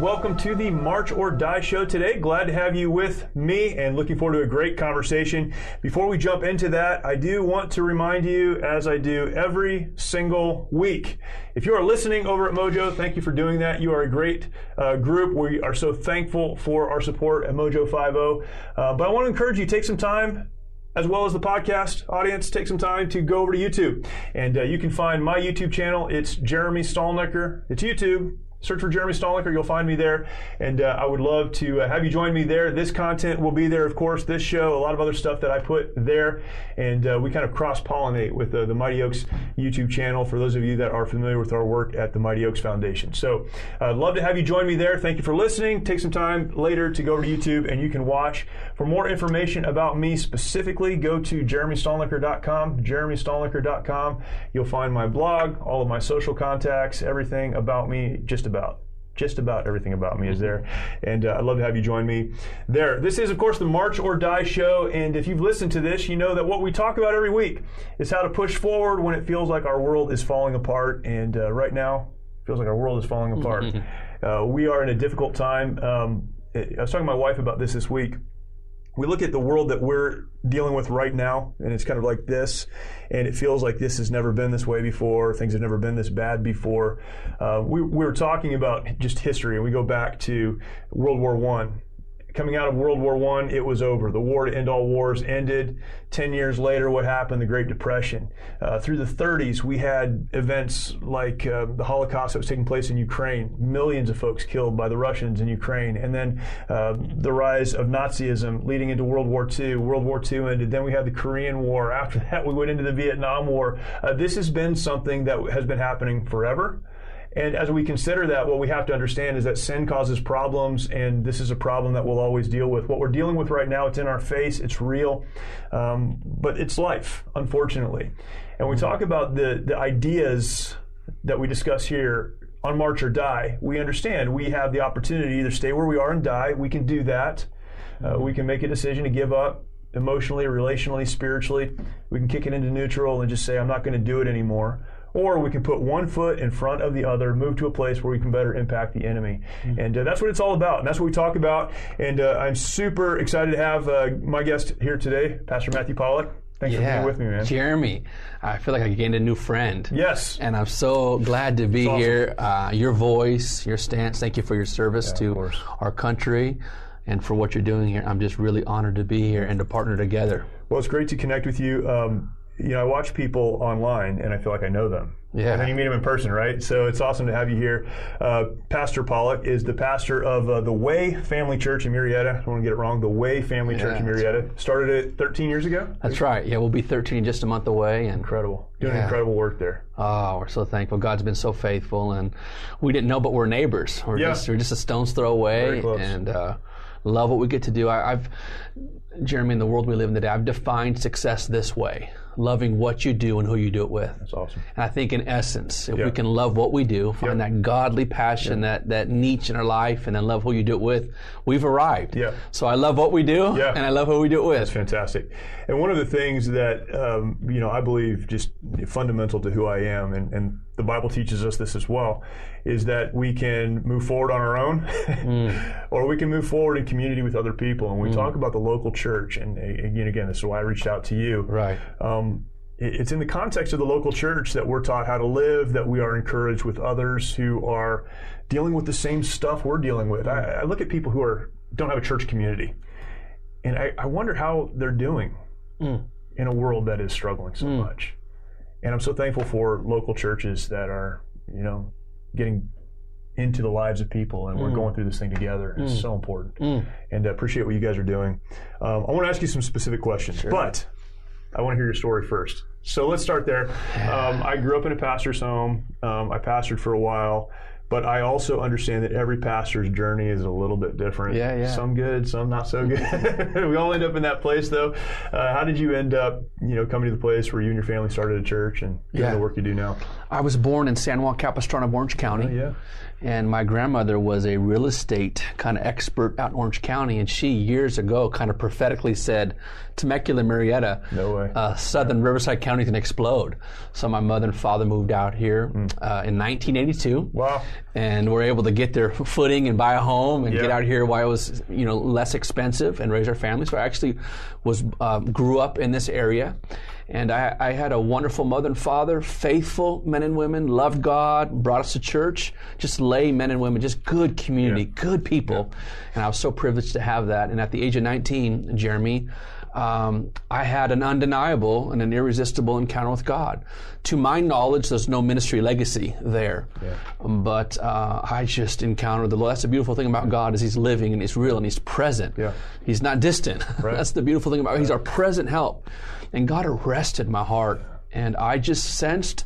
Welcome to the March or Die show today. Glad to have you with me and looking forward to a great conversation. Before we jump into that, I do want to remind you, as I do every single week, if you are listening over at Mojo, thank you for doing that. You are a great uh, group. We are so thankful for our support at Mojo 50. Uh, but I want to encourage you, take some time as well as the podcast audience, take some time to go over to YouTube. And uh, you can find my YouTube channel. It's Jeremy Stalnecker. It's YouTube search for Jeremy Stalnecker. You'll find me there. And uh, I would love to uh, have you join me there. This content will be there, of course, this show, a lot of other stuff that I put there. And uh, we kind of cross pollinate with the Mighty Oaks YouTube channel for those of you that are familiar with our work at the Mighty Oaks Foundation. So I'd uh, love to have you join me there. Thank you for listening. Take some time later to go over to YouTube and you can watch. For more information about me specifically, go to jeremystalnecker.com, jeremystalnecker.com. You'll find my blog, all of my social contacts, everything about me, just about about. Just about everything about me is there. And uh, I'd love to have you join me there. This is, of course, the March or Die show. And if you've listened to this, you know that what we talk about every week is how to push forward when it feels like our world is falling apart. And uh, right now, feels like our world is falling apart. uh, we are in a difficult time. Um, I was talking to my wife about this this week we look at the world that we're dealing with right now, and it's kind of like this, and it feels like this has never been this way before. Things have never been this bad before. Uh, we, we were talking about just history, and we go back to World War One coming out of World War One, it was over. The war to end all wars ended. Ten years later, what happened? The Great Depression. Uh, through the 30s, we had events like uh, the Holocaust that was taking place in Ukraine. Millions of folks killed by the Russians in Ukraine, and then uh, the rise of Nazism leading into World War II. World War II ended. Then we had the Korean War. After that, we went into the Vietnam War. Uh, this has been something that has been happening forever. And as we consider that, what we have to understand is that sin causes problems, and this is a problem that we'll always deal with. What we're dealing with right now, it's in our face, it's real, um, but it's life, unfortunately. And we talk about the, the ideas that we discuss here on March or Die. We understand we have the opportunity to either stay where we are and die. We can do that. Uh, we can make a decision to give up emotionally, relationally, spiritually. We can kick it into neutral and just say, I'm not going to do it anymore or we can put one foot in front of the other, move to a place where we can better impact the enemy. Mm-hmm. And uh, that's what it's all about. And that's what we talk about. And uh, I'm super excited to have uh, my guest here today, Pastor Matthew Pollock. Thanks yeah. for being with me, man. Jeremy, I feel like I gained a new friend. Yes. And I'm so glad to be awesome. here. Uh, your voice, your stance, thank you for your service yeah, to our country and for what you're doing here. I'm just really honored to be here and to partner together. Well, it's great to connect with you. Um, you know, I watch people online and I feel like I know them. Yeah. And then you meet them in person, right? So it's awesome to have you here. Uh, pastor Pollock is the pastor of uh, the Way Family Church in Murrieta. I don't want to get it wrong. The Way Family yeah, Church in Murrieta. Right. Started it 13 years ago? That's right. Yeah, we'll be 13 just a month away. And Incredible. Doing yeah. incredible work there. Oh, we're so thankful. God's been so faithful. And we didn't know, but we're neighbors. We're, yeah. just, we're just a stone's throw away. And uh, love what we get to do. I, I've, Jeremy, in the world we live in today, I've defined success this way loving what you do and who you do it with. That's awesome. And I think in essence, if we can love what we do, find that godly passion, that, that niche in our life, and then love who you do it with, we've arrived. Yeah. So I love what we do, yeah. and I love who we do it with. That's fantastic. And one of the things that, um, you know, I believe just fundamental to who I am and, and the Bible teaches us this as well, is that we can move forward on our own, mm. or we can move forward in community with other people. And we mm. talk about the local church, and again, again, this is why I reached out to you. Right. Um, it's in the context of the local church that we're taught how to live, that we are encouraged with others who are dealing with the same stuff we're dealing with. I, I look at people who are don't have a church community, and I, I wonder how they're doing mm. in a world that is struggling so mm. much. And I'm so thankful for local churches that are, you know, getting into the lives of people and we're mm. going through this thing together. It's mm. so important. Mm. And I appreciate what you guys are doing. Um, I want to ask you some specific questions, sure. but I want to hear your story first. So let's start there. Um, I grew up in a pastor's home. Um, I pastored for a while. But I also understand that every pastor's journey is a little bit different. Yeah, yeah. Some good, some not so good. we all end up in that place, though. Uh, how did you end up, you know, coming to the place where you and your family started a church and doing yeah. the work you do now? I was born in San Juan Capistrano, Orange County. Oh, yeah. And my grandmother was a real estate kind of expert out in Orange County, and she years ago kind of prophetically said, Temecula, Murrieta, no way. Uh, southern Riverside County can explode. So my mother and father moved out here mm. uh, in 1982. Wow. And were able to get their footing and buy a home and yeah. get out here while it was you know less expensive and raise our family. So I actually was uh, grew up in this area. And I, I, had a wonderful mother and father, faithful men and women, loved God, brought us to church, just lay men and women, just good community, yeah. good people. Yeah. And I was so privileged to have that. And at the age of 19, Jeremy, um, I had an undeniable and an irresistible encounter with God. To my knowledge, there's no ministry legacy there, yeah. but uh, I just encountered the Lord. That's the beautiful thing about God is He's living and He's real and He's present. Yeah. He's not distant. Right. That's the beautiful thing about He's our present help. And God arrested my heart, and I just sensed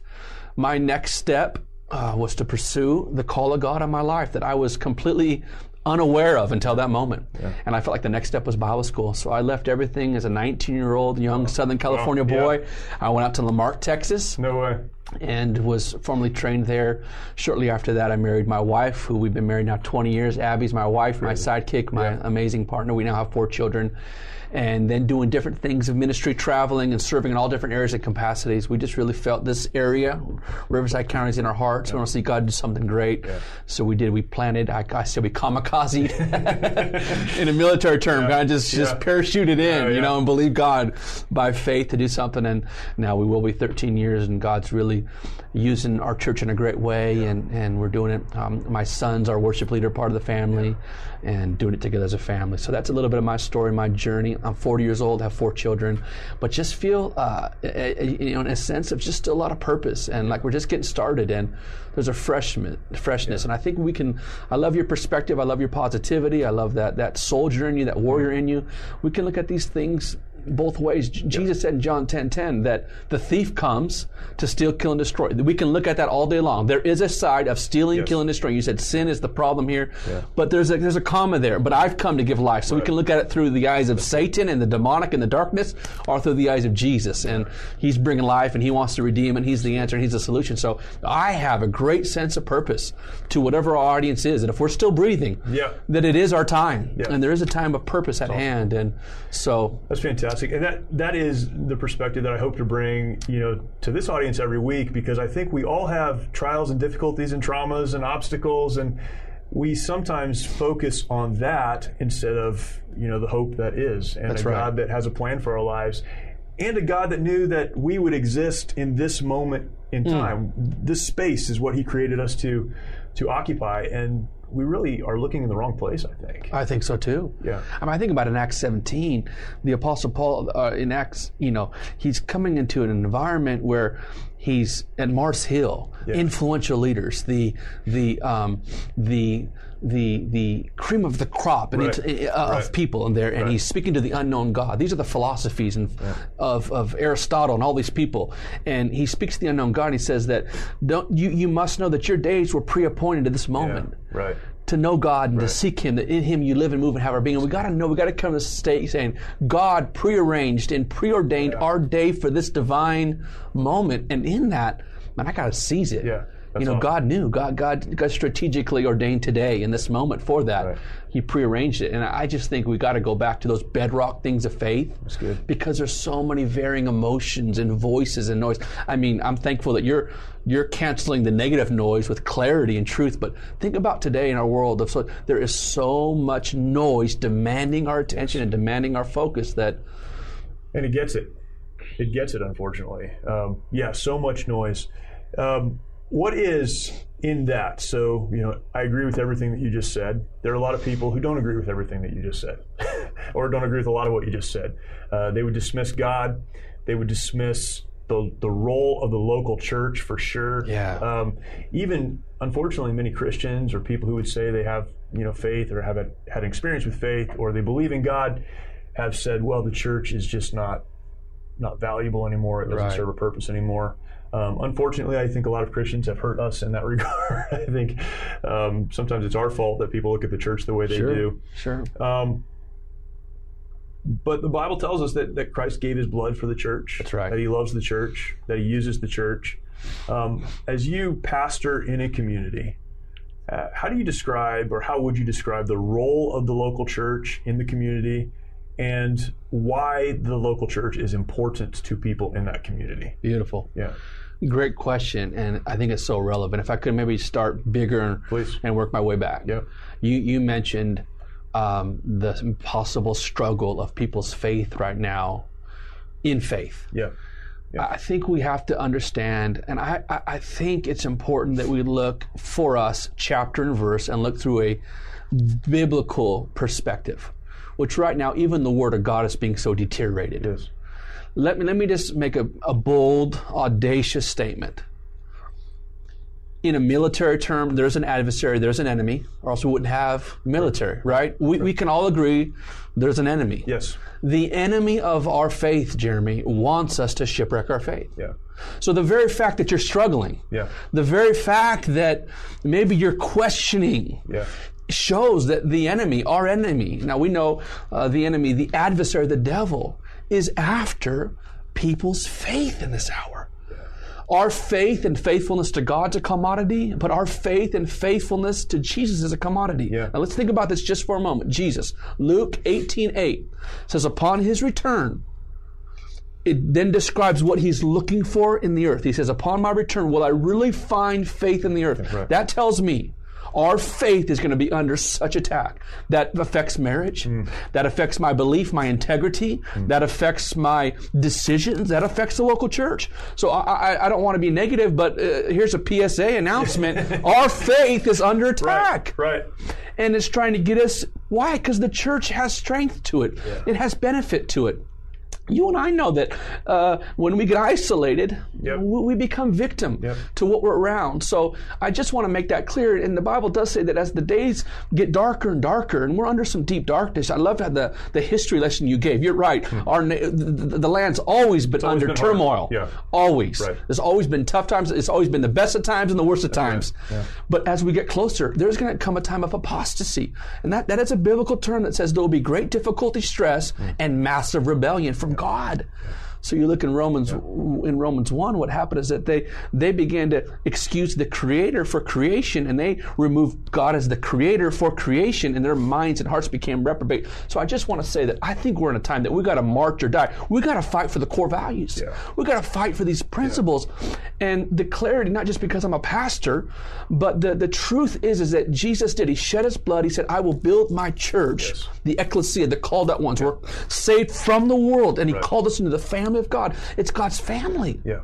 my next step uh, was to pursue the call of God on my life that I was completely unaware of until that moment. Yeah. And I felt like the next step was Bible school. So I left everything as a 19 year old young oh, Southern California boy. Yeah. I went out to Lamarck, Texas. No way. And was formally trained there. Shortly after that, I married my wife, who we've been married now 20 years. Abby's my wife, my sidekick, my yeah. amazing partner. We now have four children and then doing different things of ministry, traveling and serving in all different areas and capacities. We just really felt this area, Riverside County, is in our hearts. Yeah. We want to see God do something great. Yeah. So we did. We planted. I, I said we kamikaze in a military term, yeah. kind of just just parachuted in, you know, and believe God by faith to do something. And now we will be 13 years, and God's really using our church in a great way, and and we're doing it. Um, my son's our worship leader, part of the family, and doing it together as a family. So that's a little bit of my story, my journey. I'm 40 years old, have four children, but just feel, uh, a, a, you know, in a sense of just a lot of purpose and like we're just getting started and there's a freshman, freshness. Yeah. And I think we can, I love your perspective. I love your positivity. I love that, that soldier in you, that warrior in you. We can look at these things both ways. J- Jesus said in John 10 10 that the thief comes to steal, kill, and destroy. We can look at that all day long. There is a side of stealing, yes. killing, and destroying. You said sin is the problem here, yeah. but there's a, there's a comma there. But I've come to give life. So right. we can look at it through the eyes of Satan and the demonic and the darkness, or through the eyes of Jesus. And He's bringing life and He wants to redeem and He's the answer and He's the solution. So I have a great sense of purpose to whatever our audience is. And if we're still breathing, yeah. that it is our time. Yeah. And there is a time of purpose at hand. And so. That's fantastic. And that, that is the perspective that I hope to bring, you know, to this audience every week because I think we all have trials and difficulties and traumas and obstacles and we sometimes focus on that instead of, you know, the hope that is and That's a right. God that has a plan for our lives and a God that knew that we would exist in this moment in hmm. time. Mm. This space is what he created us to to occupy and we really are looking in the wrong place, I think. I think so too. Yeah. I mean, I think about in Acts 17, the Apostle Paul, uh, in Acts, you know, he's coming into an environment where he's at Mars Hill, yeah. influential leaders, the, the, um, the, the the cream of the crop and right. uh, right. of people in there, and right. he's speaking to the unknown God. These are the philosophies and yeah. of, of Aristotle and all these people, and he speaks to the unknown God. and He says that don't you you must know that your days were pre-appointed to this moment. Yeah. Right to know God and right. to seek Him, that in Him you live and move and have our being. And we got to know, we got to come to the state saying, God prearranged and preordained yeah. our day for this divine moment. And in that, man, I got to seize it. Yeah. That's you know, all. God knew. God, God, God strategically ordained today in this moment for that. Right. He prearranged it, and I just think we got to go back to those bedrock things of faith. Because there's so many varying emotions and voices and noise. I mean, I'm thankful that you're you're canceling the negative noise with clarity and truth. But think about today in our world of so there is so much noise demanding our attention and demanding our focus that. And it gets it. It gets it, unfortunately. Um, yeah, so much noise. Um, what is in that? So, you know, I agree with everything that you just said. There are a lot of people who don't agree with everything that you just said, or don't agree with a lot of what you just said. Uh, they would dismiss God. They would dismiss the the role of the local church for sure. Yeah. Um, even unfortunately, many Christians or people who would say they have you know faith or have a, had experience with faith or they believe in God have said, well, the church is just not not valuable anymore. It doesn't right. serve a purpose anymore. Um, unfortunately, I think a lot of Christians have hurt us in that regard. I think um, sometimes it's our fault that people look at the church the way they sure, do. Sure. Um, but the Bible tells us that, that Christ gave his blood for the church. That's right. That he loves the church, that he uses the church. Um, as you pastor in a community, uh, how do you describe or how would you describe the role of the local church in the community and why the local church is important to people in that community? Beautiful. Yeah. Great question, and I think it's so relevant. If I could maybe start bigger and, Please. and work my way back. Yeah. You you mentioned um, the possible struggle of people's faith right now in faith. Yeah. yeah. I think we have to understand, and I, I think it's important that we look for us chapter and verse and look through a biblical perspective, which right now, even the Word of God is being so deteriorated. Yes. Let me, let me just make a, a bold, audacious statement in a military term, there's an adversary, there's an enemy, or else we wouldn't have military, right? We, we can all agree there's an enemy. Yes. The enemy of our faith, Jeremy, wants us to shipwreck our faith. Yeah. So the very fact that you're struggling, yeah. the very fact that maybe you're questioning, yeah. Shows that the enemy, our enemy, now we know uh, the enemy, the adversary, the devil, is after people's faith in this hour. Our faith and faithfulness to God's a commodity, but our faith and faithfulness to Jesus is a commodity. Yeah. Now let's think about this just for a moment. Jesus, Luke 18 8 says, Upon his return, it then describes what he's looking for in the earth. He says, Upon my return, will I really find faith in the earth? Right. That tells me our faith is going to be under such attack. That affects marriage. Mm. That affects my belief, my integrity. Mm. That affects my decisions. That affects the local church. So I, I, I don't want to be negative, but uh, here's a PSA announcement. our faith is under attack. Right, right. And it's trying to get us. Why? Because the church has strength to it. Yeah. It has benefit to it you and I know that uh, when we get isolated, yep. we become victim yep. to what we're around. So I just want to make that clear. And the Bible does say that as the days get darker and darker, and we're under some deep darkness. I love how the the history lesson you gave. You're right. Hmm. Our the, the, land's always been always under been turmoil. Yeah. Always. Right. There's always been tough times. It's always been the best of times and the worst of times. Yeah. But as we get closer, there's going to come a time of apostasy, and that that is a biblical term that says there will be great difficulty, stress, mm. and massive rebellion from God. So you look in Romans yeah. in Romans one, what happened is that they they began to excuse the Creator for creation, and they removed God as the Creator for creation, and their minds and hearts became reprobate. So I just want to say that I think we're in a time that we got to march or die. We got to fight for the core values. Yeah. We got to fight for these principles, yeah. and the clarity. Not just because I'm a pastor, but the the truth is is that Jesus did. He shed His blood. He said, "I will build my church, yes. the ecclesia, the called out ones. We're saved from the world, and He right. called us into the family." Family of God. It's God's family. Yeah.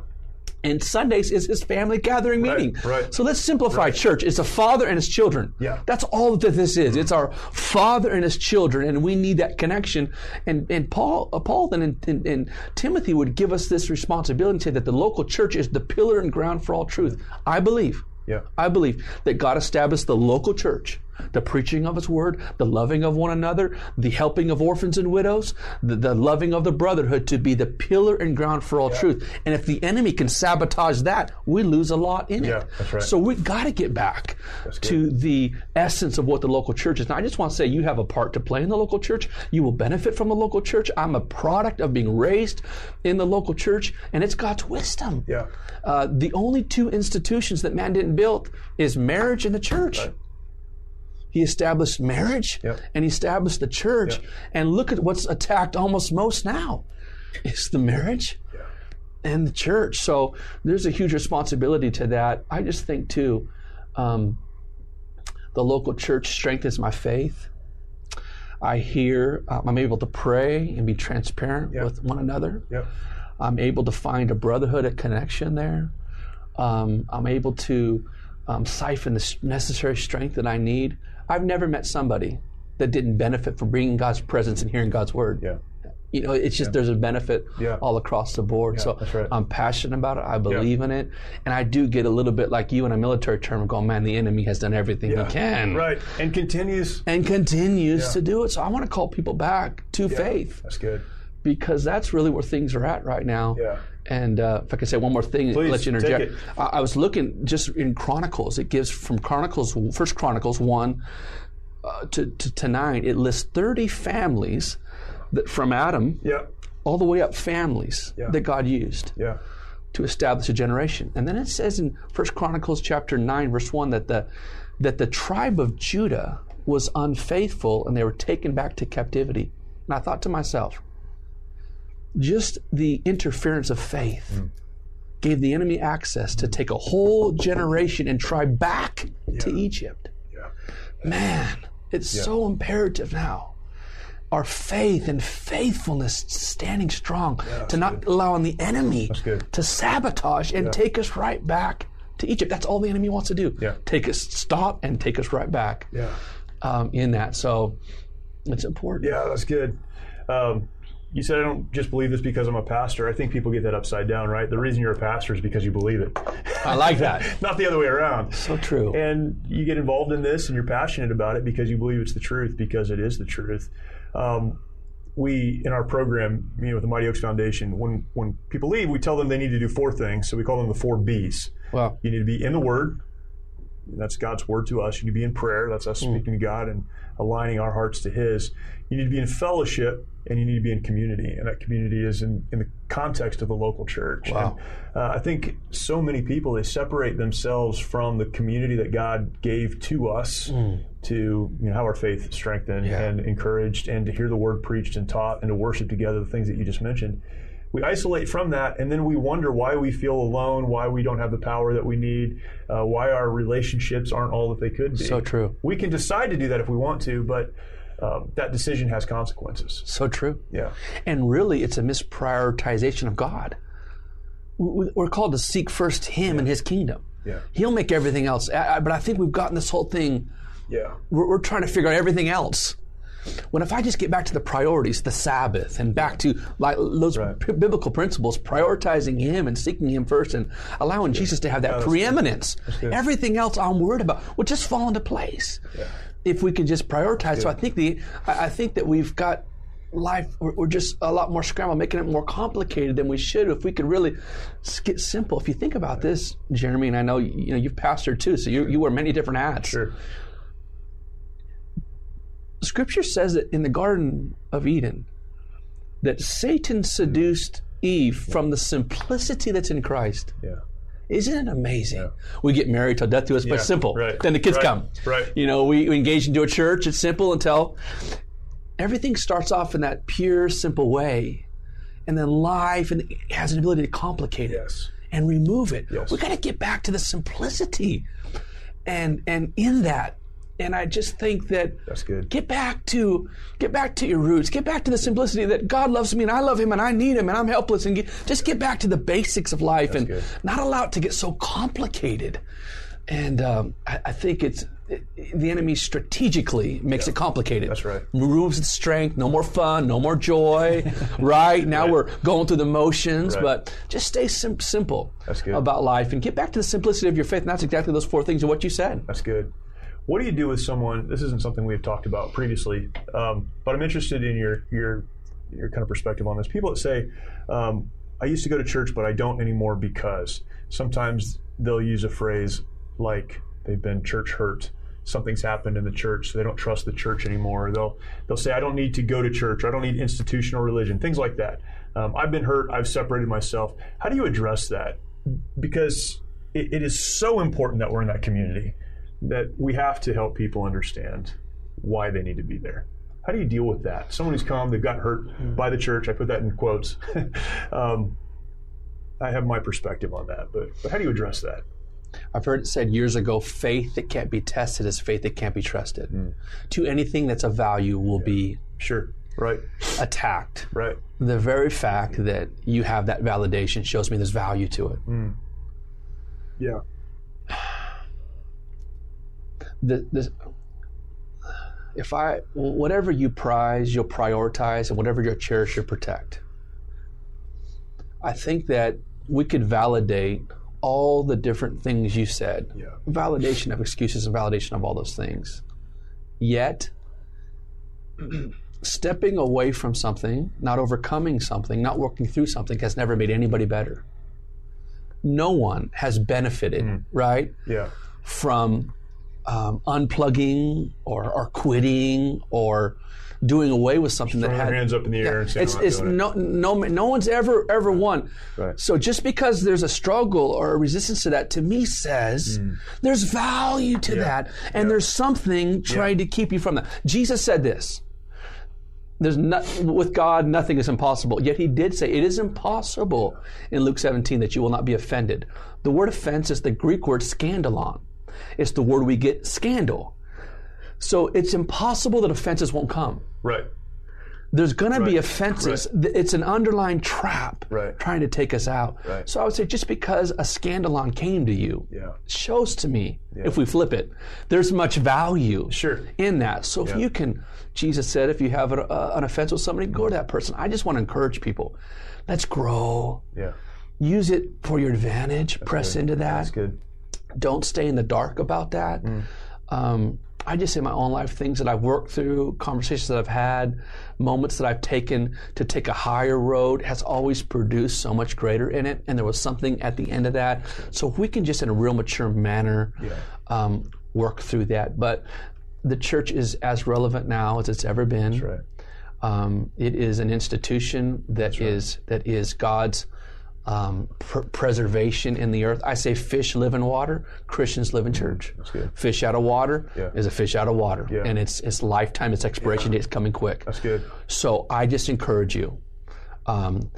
And Sundays is his family gathering meeting. Right, right. So let's simplify right. church. It's a father and his children. Yeah. That's all that this is. It's our father and his children, and we need that connection. And and Paul, uh, Paul then and, and, and, Timothy would give us this responsibility to say that the local church is the pillar and ground for all truth. I believe. Yeah. I believe that God established the local church the preaching of His Word, the loving of one another, the helping of orphans and widows, the, the loving of the brotherhood to be the pillar and ground for all yeah. truth. And if the enemy can sabotage that, we lose a lot in yeah, it. That's right. So we've got to get back to the essence of what the local church is. Now, I just want to say you have a part to play in the local church. You will benefit from the local church. I'm a product of being raised in the local church, and it's God's wisdom. Yeah. Uh, the only two institutions that man didn't build is marriage and the church. Right. He established marriage yep. and he established the church. Yep. And look at what's attacked almost most now is the marriage and the church. So there's a huge responsibility to that. I just think too, um, the local church strengthens my faith. I hear um, I'm able to pray and be transparent with one another. Yep. I'm able to find a brotherhood, a connection there. Um, I'm able to um, siphon the necessary strength that I need. I've never met somebody that didn't benefit from bringing God's presence and hearing God's word. Yeah. You know, it's just yeah. there's a benefit yeah. all across the board. Yeah, so right. I'm passionate about it. I believe in it, and I do get a little bit like you in a military term, of going, "Man, the enemy has done everything he can." Right, and continues and continues to do it. So I want to call people back to faith. That's good because that's really where things are at right now. Yeah. And uh, if I could say one more thing, Please, let you interject. I, I, was looking just in Chronicles. It gives from Chronicles, First Chronicles one uh, to, to, to nine. It lists thirty families that from Adam yeah. all the way up families yeah. that God used. Yeah. To establish a generation, and then it says in First Chronicles chapter nine, verse one, that the that the tribe of Judah was unfaithful and they were taken back to captivity. And I thought to myself, just the interference of faith mm. gave the enemy access to take a whole generation and try back yeah. to Egypt. Yeah. Man, it's yeah. so imperative now. Our faith and faithfulness standing strong to not good. allowing the enemy to sabotage and take us right back to Egypt. That's all the enemy wants to do. Take us, stop, and take us right back um, in that. So it's important. Yeah, that's good. Um, you said I don't just believe this because I'm a pastor. I think people get that upside down, right? The reason you're a pastor is because you believe it. I like that. Not the other way around. So true. And you get involved in this and you're passionate about it because you believe it's the truth, because it is the truth. Um, we in our program, you know, with the Mighty Oaks Foundation, when when people leave, we tell them they need to do four things. So we call them the four B's. Wow. You need to be in the Word. That's God's word to us. You need to be in prayer. That's us mm. speaking to God and aligning our hearts to His. You need to be in fellowship and you need to be in community. And that community is in, in the context of the local church. Wow. And, uh, I think so many people, they separate themselves from the community that God gave to us mm. to you know, have our faith strengthened yeah. and encouraged and to hear the word preached and taught and to worship together, the things that you just mentioned we isolate from that and then we wonder why we feel alone why we don't have the power that we need uh, why our relationships aren't all that they could be so true we can decide to do that if we want to but um, that decision has consequences. So true. Yeah. And really, it's a misprioritization of God. We're called to seek first Him yeah. and His kingdom. Yeah. He'll make everything else. But I think we've gotten this whole thing. Yeah. We're, we're trying to figure out everything else. When if I just get back to the priorities, the Sabbath, and back to like those right. p- biblical principles, prioritizing Him and seeking Him first, and allowing yeah. Jesus to have that yeah, preeminence, everything else I'm worried about will just fall into place. Yeah if we can just prioritize. So I think the I think that we've got life we're, just a lot more scrambled, making it more complicated than we should. If we could really get simple. If you think about this, Jeremy, and I know you know you've pastored too, so you you wear many different hats. Sure. Scripture says that in the Garden of Eden, that Satan seduced Eve from the simplicity that's in Christ. Yeah. Isn't it amazing? Yeah. We get married till death do us, but yeah, simple. Right, then the kids right, come. Right. You know, we, we engage into a church. It's simple until everything starts off in that pure, simple way, and then life and has an ability to complicate it yes. and remove it. Yes. We got to get back to the simplicity, and and in that, and I just think that that's good. Get back to get back to your roots. Get back to the simplicity that God loves me and I love Him and I need Him and I'm helpless and get, just get back to the basics of life that's and good. not allow it to get so complicated. And um, I, I, think it's it, the enemy strategically makes yeah. it complicated. That's right. Removes its strength. No more fun. No more joy. right now right. we're going through the motions, right. but just stay sim- simple about life and get back to the simplicity of your faith. And that's exactly those four things of what you said. That's good What do you do with someone? This isn't something we've talked about previously, um, but I'm interested in your your your kind of perspective on this. People that say, um, "I used to go to church, but I don't anymore because." Sometimes they'll use a phrase like they've been church hurt. Something's happened in the church, so they don't trust the church anymore. They'll they'll say, "I don't need to go to church. or I don't need institutional religion." Things like that. Um, I've been hurt. I've separated myself. How do you address that? Because it, it is so important that we're in that community that we have to help people understand why they need to be there. How do you deal with that? Someone who's come, they've got hurt by the church. I put that in quotes. um, I have my perspective on that, but, but how do you address that? I've heard it said years ago faith that can't be tested is faith that can't be trusted. Mm. To anything that's of value will yeah. be sure right attacked. Right. The very fact that you have that validation shows me there's value to it. Mm. Yeah. The, the, if I whatever you prize, you'll prioritize, and whatever you cherish, you'll protect. I think that we could validate all the different things you said. Yeah. Validation of excuses and validation of all those things. Yet, stepping away from something, not overcoming something, not working through something has never made anybody better. No one has benefited, mm. right? Yeah. From um, unplugging or, or quitting or doing away with something that had hands up in the air. Yeah, it's it's no no no one's ever ever won. Right. So just because there's a struggle or a resistance to that, to me says mm. there's value to yeah. that, and yeah. there's something trying to keep you from that. Jesus said this. There's not, with God, nothing is impossible. Yet he did say it is impossible in Luke 17 that you will not be offended. The word offense is the Greek word scandalon. It's the word we get scandal. So it's impossible that offenses won't come. Right. There's going right. to be offenses. Right. It's an underlying trap right. trying to take us out. So I would say just because a scandalon came to you yeah. shows to me, yeah. if we flip it, there's much value sure. in that. So yeah. if you can, Jesus said, if you have a, a, an offense with somebody, go to that person. I just want to encourage people. Let's grow. Yeah. Use it for your advantage. That's Press good. into that. That's good. Don't stay in the dark about that. Mm. Um, I just in my own life, things that I've worked through, conversations that I've had, moments that I've taken to take a higher road has always produced so much greater in it. And there was something at the end of that. So if we can just in a real mature manner yeah. um, work through that. But the church is as relevant now as it's ever been. Right. Um, it is an institution that right. is that is God's um, pr- preservation in the earth. I say fish live in water, Christians live in church. Fish out of water yeah. is a fish out of water, yeah. and it's it's lifetime, its expiration yeah. date it's coming quick. That's good. So I just encourage you. Um,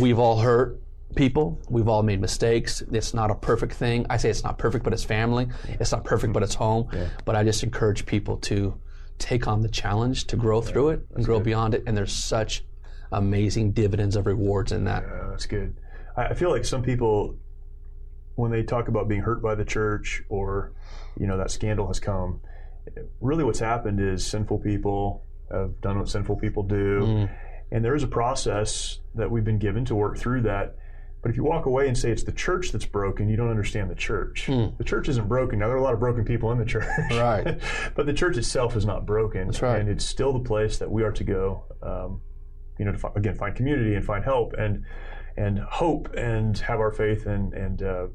we've all hurt people. We've all made mistakes. It's not a perfect thing. I say it's not perfect, but it's family. It's not perfect, but it's home. But I just encourage people to take on the challenge, to grow through it, and grow good. beyond it. And there's such amazing dividends of rewards in that. Yeah, that's good. I feel like some people, when they talk about being hurt by the church or, you know, that scandal has come, really what's happened is sinful people have done what sinful people do. Mm. And there is a process that we've been given to work through that. But if you walk away and say it's the church that's broken, you don't understand the church. Mm. The church isn't broken. Now, there are a lot of broken people in the church. Right. but the church itself is not broken. That's right. And it's still the place that we are to go, um, you know, to, again, find community and find help. And and hope and have our faith and and uh,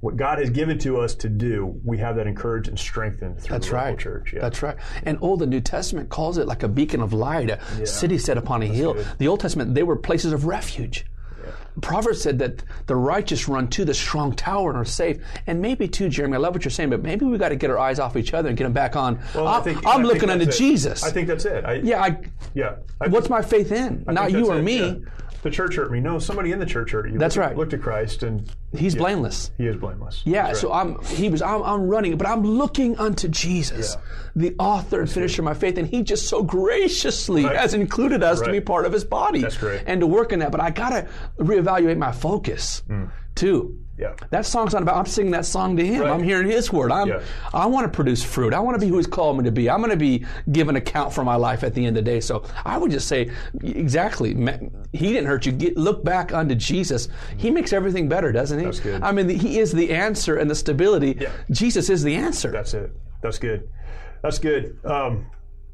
what God has given to us to do, we have that encouraged and strengthened through That's the right. church. Yeah. That's right. And Old the New Testament calls it like a beacon of light, a yeah. city set upon a That's hill. Good. The Old Testament, they were places of refuge. Yeah. Proverbs said that the righteous run to the strong tower and are safe. And maybe too, Jeremy, I love what you're saying, but maybe we got to get our eyes off each other and get them back on. Well, I'm, I think, I'm I looking unto. Jesus. I think that's it. I, yeah. I, yeah. what's my faith in? Not you or me the church hurt me. No, somebody in the church hurt you. That's look, right. Look to Christ, and He's yeah, blameless. He is blameless. Yeah. Right. So I'm. He was. I'm, I'm, running, but I'm looking unto Jesus, yeah. the author and finisher of my faith, and He just so graciously right. has included us right. to be part of His body. That's great. And to work in that, but I gotta reevaluate my focus mm. too. Yeah. That song's not about. I'm singing that song to Him. Right. I'm hearing His word. I'm. Yeah. I want to produce fruit. I want to be who He's called me to be. I'm going to be given account for my life at the end of the day. So I would just say, exactly. He didn't hurt you. Get, look back unto Jesus. He makes everything better, doesn't He? That's good. I mean, He is the answer and the stability. Yeah. Jesus is the answer. That's it. That's good. That's good. Um,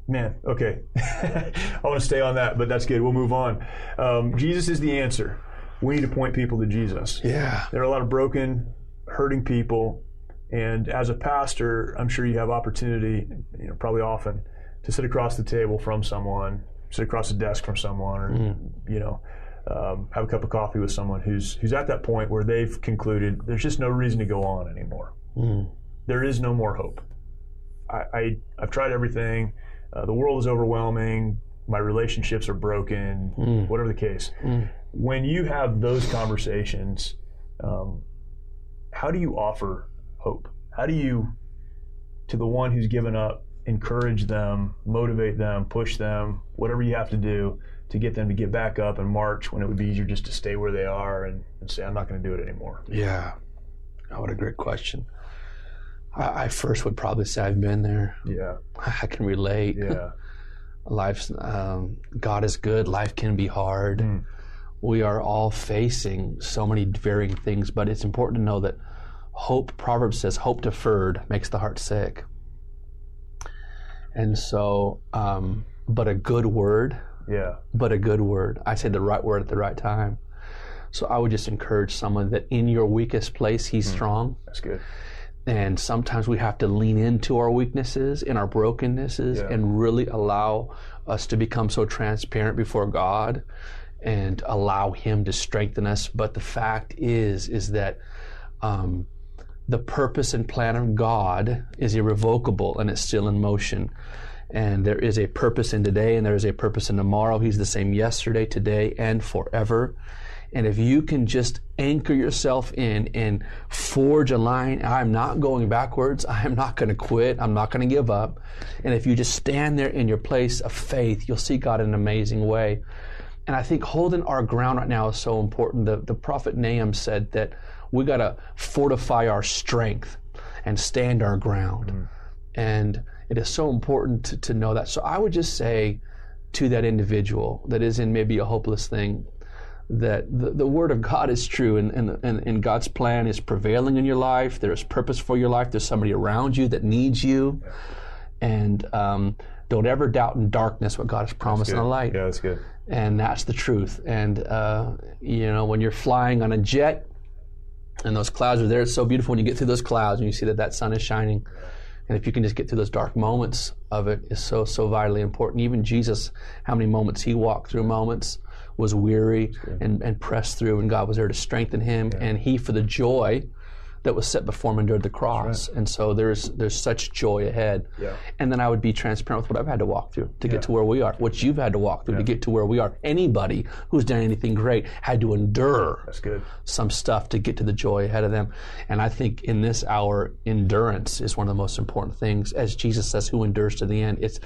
man, okay. I want to stay on that, but that's good. We'll move on. Um, Jesus is the answer. We need to point people to Jesus. Yeah. There are a lot of broken, hurting people. And as a pastor, I'm sure you have opportunity, you know, probably often, to sit across the table from someone, sit across the desk from someone, or, mm. you know, um, have a cup of coffee with someone who's who's at that point where they've concluded there's just no reason to go on anymore. Mm. There is no more hope. I, I have tried everything. Uh, the world is overwhelming. My relationships are broken. Mm. Whatever the case. Mm. When you have those conversations, um, how do you offer hope? How do you, to the one who's given up, encourage them, motivate them, push them, whatever you have to do to get them to get back up and march when it would be easier just to stay where they are and, and say, I'm not going to do it anymore? Yeah. Oh, what a great question. I, I first would probably say I've been there. Yeah. I can relate. Yeah. Life's um, God is good. Life can be hard. Mm. We are all facing so many varying things, but it's important to know that hope. Proverbs says, "Hope deferred makes the heart sick." And so, um, but a good word. Yeah. But a good word. I say the right word at the right time. So I would just encourage someone that in your weakest place, He's mm. strong. That's good and sometimes we have to lean into our weaknesses and our brokennesses yeah. and really allow us to become so transparent before God and allow Him to strengthen us. But the fact is, is that um, the purpose and plan of God is irrevocable and it's still in motion. And there is a purpose in today and there is a purpose in tomorrow. He's the same yesterday, today, and forever. And if you can just anchor yourself in and forge a line, I'm not going backwards. I am not going to quit. I'm not going to give up. And if you just stand there in your place of faith, you'll see God in an amazing way. And I think holding our ground right now is so important. The, the prophet Nahum said that we got to fortify our strength and stand our ground. Mm. And it is so important to, to know that. So I would just say to that individual that is in maybe a hopeless thing, that the, the Word of God is true and, and, and, and, God's plan is prevailing in your life. There's purpose for your life. There's somebody around you that needs you. And um, don't ever doubt in darkness what God has promised in the light. Yeah, that's good. And that's the truth. And, uh, you know, when you're flying on a jet and those clouds are there, it's so beautiful when you get through those clouds and you see that that sun is shining. And if you can just get through those dark moments of it is so, so vitally important. Even Jesus, how many moments he walked through moments was weary and, and pressed through, and God was there to strengthen him. Yeah. And he, for the joy that was set before him, endured the cross. Right. And so there's there's such joy ahead. Yeah. And then I would be transparent with what I've had to walk through to yeah. get to where we are, what you've had to walk through to get to where we are. Anybody who's done anything great had to endure That's good. some stuff to get to the joy ahead of them. And I think in this hour, endurance is one of the most important things. As Jesus says, who endures to the end? It's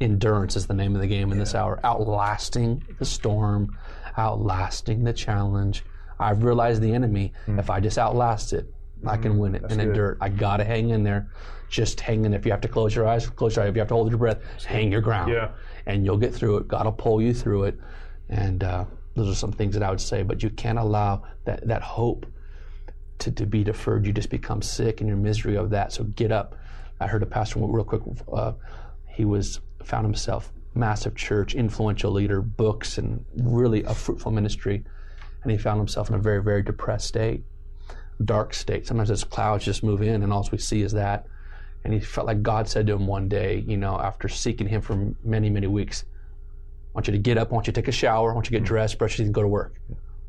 endurance is the name of the game in yeah. this hour. Outlasting the storm, outlasting the challenge. I've realized the enemy. Mm. If I just outlast it, mm. I can hmm. win it That's and good. endure it. I gotta hang in there. Just hang in. If you have to close your eyes, close your eyes. If you have to hold your breath, hang your ground. Yeah. And you'll get through it. God will pull you through it. And uh, those are some things that I would say. But you can't allow that that hope to, to be deferred. You just become sick in your misery of that. So get up. I heard a pastor real quick. Uh, he was found himself massive church, influential leader, books, and really a fruitful ministry. And he found himself in a very, very depressed state, dark state. Sometimes those clouds just move in, and all we see is that. And he felt like God said to him one day, you know, after seeking him for many, many weeks, I want you to get up, I want you to take a shower, I want you to get dressed, brush your teeth, and go to work.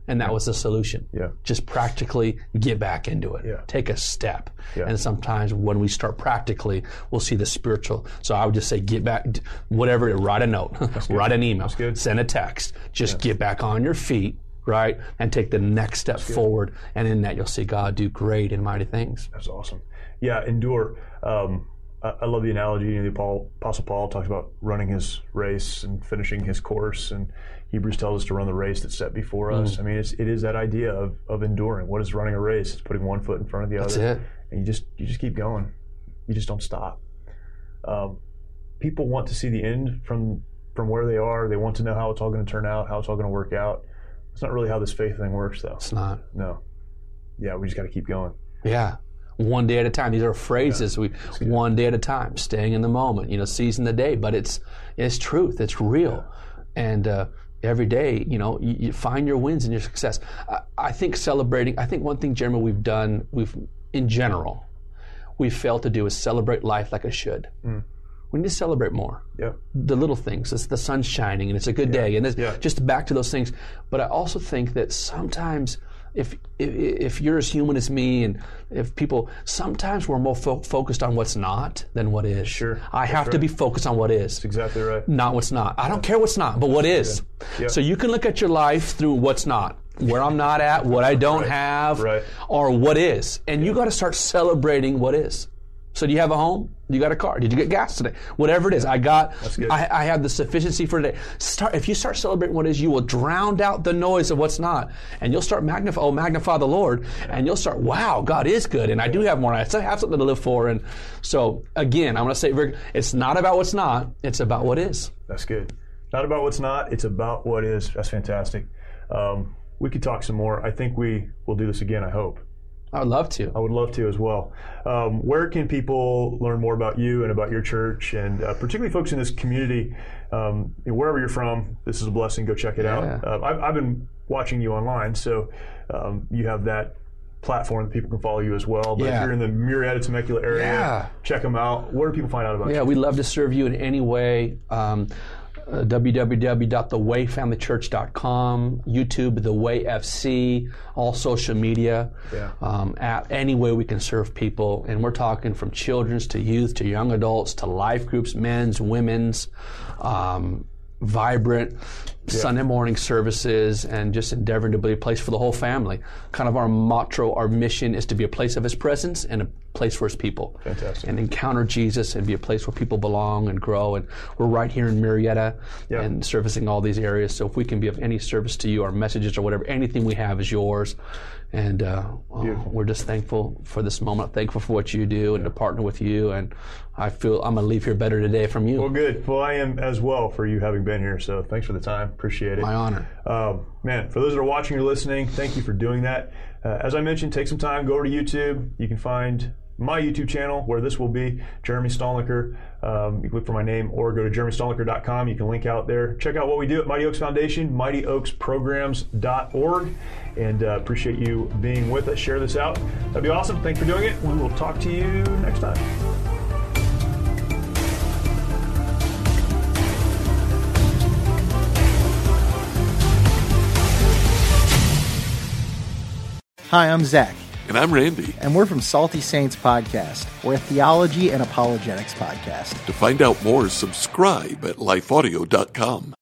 And that was the solution. Yeah. Just practically get back into it. Yeah. Take a step. Yeah. And sometimes when we start practically, we'll see the spiritual. So I would just say get back, whatever, write a note, write an email, send a text. Just yes. get back on your feet, right? And take the next step forward. And in that, you'll see God do great and mighty things. That's awesome. Yeah, endure. Um, I, I love the analogy. You know, the Paul, Apostle Paul talks about running his race and finishing his course, and Hebrews tells us to run the race that's set before us. Mm. I mean, it's, it is that idea of, of enduring. What is running a race? It's putting one foot in front of the that's other, it. and you just you just keep going. You just don't stop. Um, people want to see the end from from where they are. They want to know how it's all going to turn out, how it's all going to work out. It's not really how this faith thing works, though. It's not. No. Yeah, we just got to keep going. Yeah one day at a time. These are phrases yeah. we one day at a time, staying in the moment, you know, seizing the day. But it's it's truth, it's real, yeah. and uh, every day, you know, you, you, find your wins and your success. I, I, think celebrating. I think one thing, Jeremy, we've done, we've in general, we've failed to do is celebrate life like it should. Mm. We need to celebrate more. Yeah. The little things. It's the sun's shining and it's a good yeah. day. And yeah. just back to those things. But I also think that sometimes if, if, if you're as human as me, and if people sometimes we're more fo- focused on what's not than what is. Sure, I have right. to be focused on what is. That's exactly right. Not what's not. I don't care what's not, but what is. Yep. So you can look at your life through what's not, where I'm not at, what I don't right. have, right. or what is, and you got to start celebrating what is. So do you have a home? You got a car? Did you get gas today? Whatever it is, I got. I, I, have the sufficiency for today. Start if you start celebrating what is, you will drown out the noise of what's not, and you'll start magnify. Oh, magnify the Lord, and you'll start. Wow, God is good, and I do have more. I have something to live for, and so again, I'm going to say it's not about what's not. It's about what is. That's good. Not about what's not. It's about what is. That's fantastic. Um, we could talk some more. I think we will do this again. I hope. I would love to. I would love to as well. Um, where can people learn more about you and about your church, and uh, particularly folks in this community, um, wherever you're from? This is a blessing. Go check it yeah. out. Uh, I've, I've, been watching you online, so um, you have that platform that people can follow you as well. But yeah. if you're in the Murrieta Temecula area, yeah. check them out. Where do people find out about yeah, you? Yeah, we'd love to serve you in any way. Um, uh, www.thewayfamilychurch.com, YouTube, The Way FC, all social media, yeah. um, at any way we can serve people. And we're talking from children's to youth to young adults to life groups, men's, women's, um, vibrant yeah. Sunday morning services and just endeavoring to be a place for the whole family. Kind of our motto, our mission is to be a place of His presence and a place for His people. Fantastic. And encounter Jesus and be a place where people belong and grow. And we're right here in Murrieta yeah. and servicing all these areas. So if we can be of any service to you, our messages or whatever, anything we have is yours. And uh, we're just thankful for this moment, thankful for what you do and yeah. to partner with you. And I feel I'm going to leave here better today from you. Well, good. Well, I am as well for you having been here. So thanks for the time. Appreciate it. My honor. Um, man, for those that are watching or listening, thank you for doing that. Uh, as I mentioned, take some time, go over to YouTube. You can find my YouTube channel where this will be, Jeremy Stalnecker. Um, you can look for my name or go to jeremystalnecker.com. You can link out there. Check out what we do at Mighty Oaks Foundation, mightyoaksprograms.org. And uh, appreciate you being with us. Share this out. That'd be awesome. Thanks for doing it. We will talk to you next time. Hi, I'm Zach. And I'm Randy. And we're from Salty Saints Podcast. We're a theology and apologetics podcast. To find out more, subscribe at lifeaudio.com.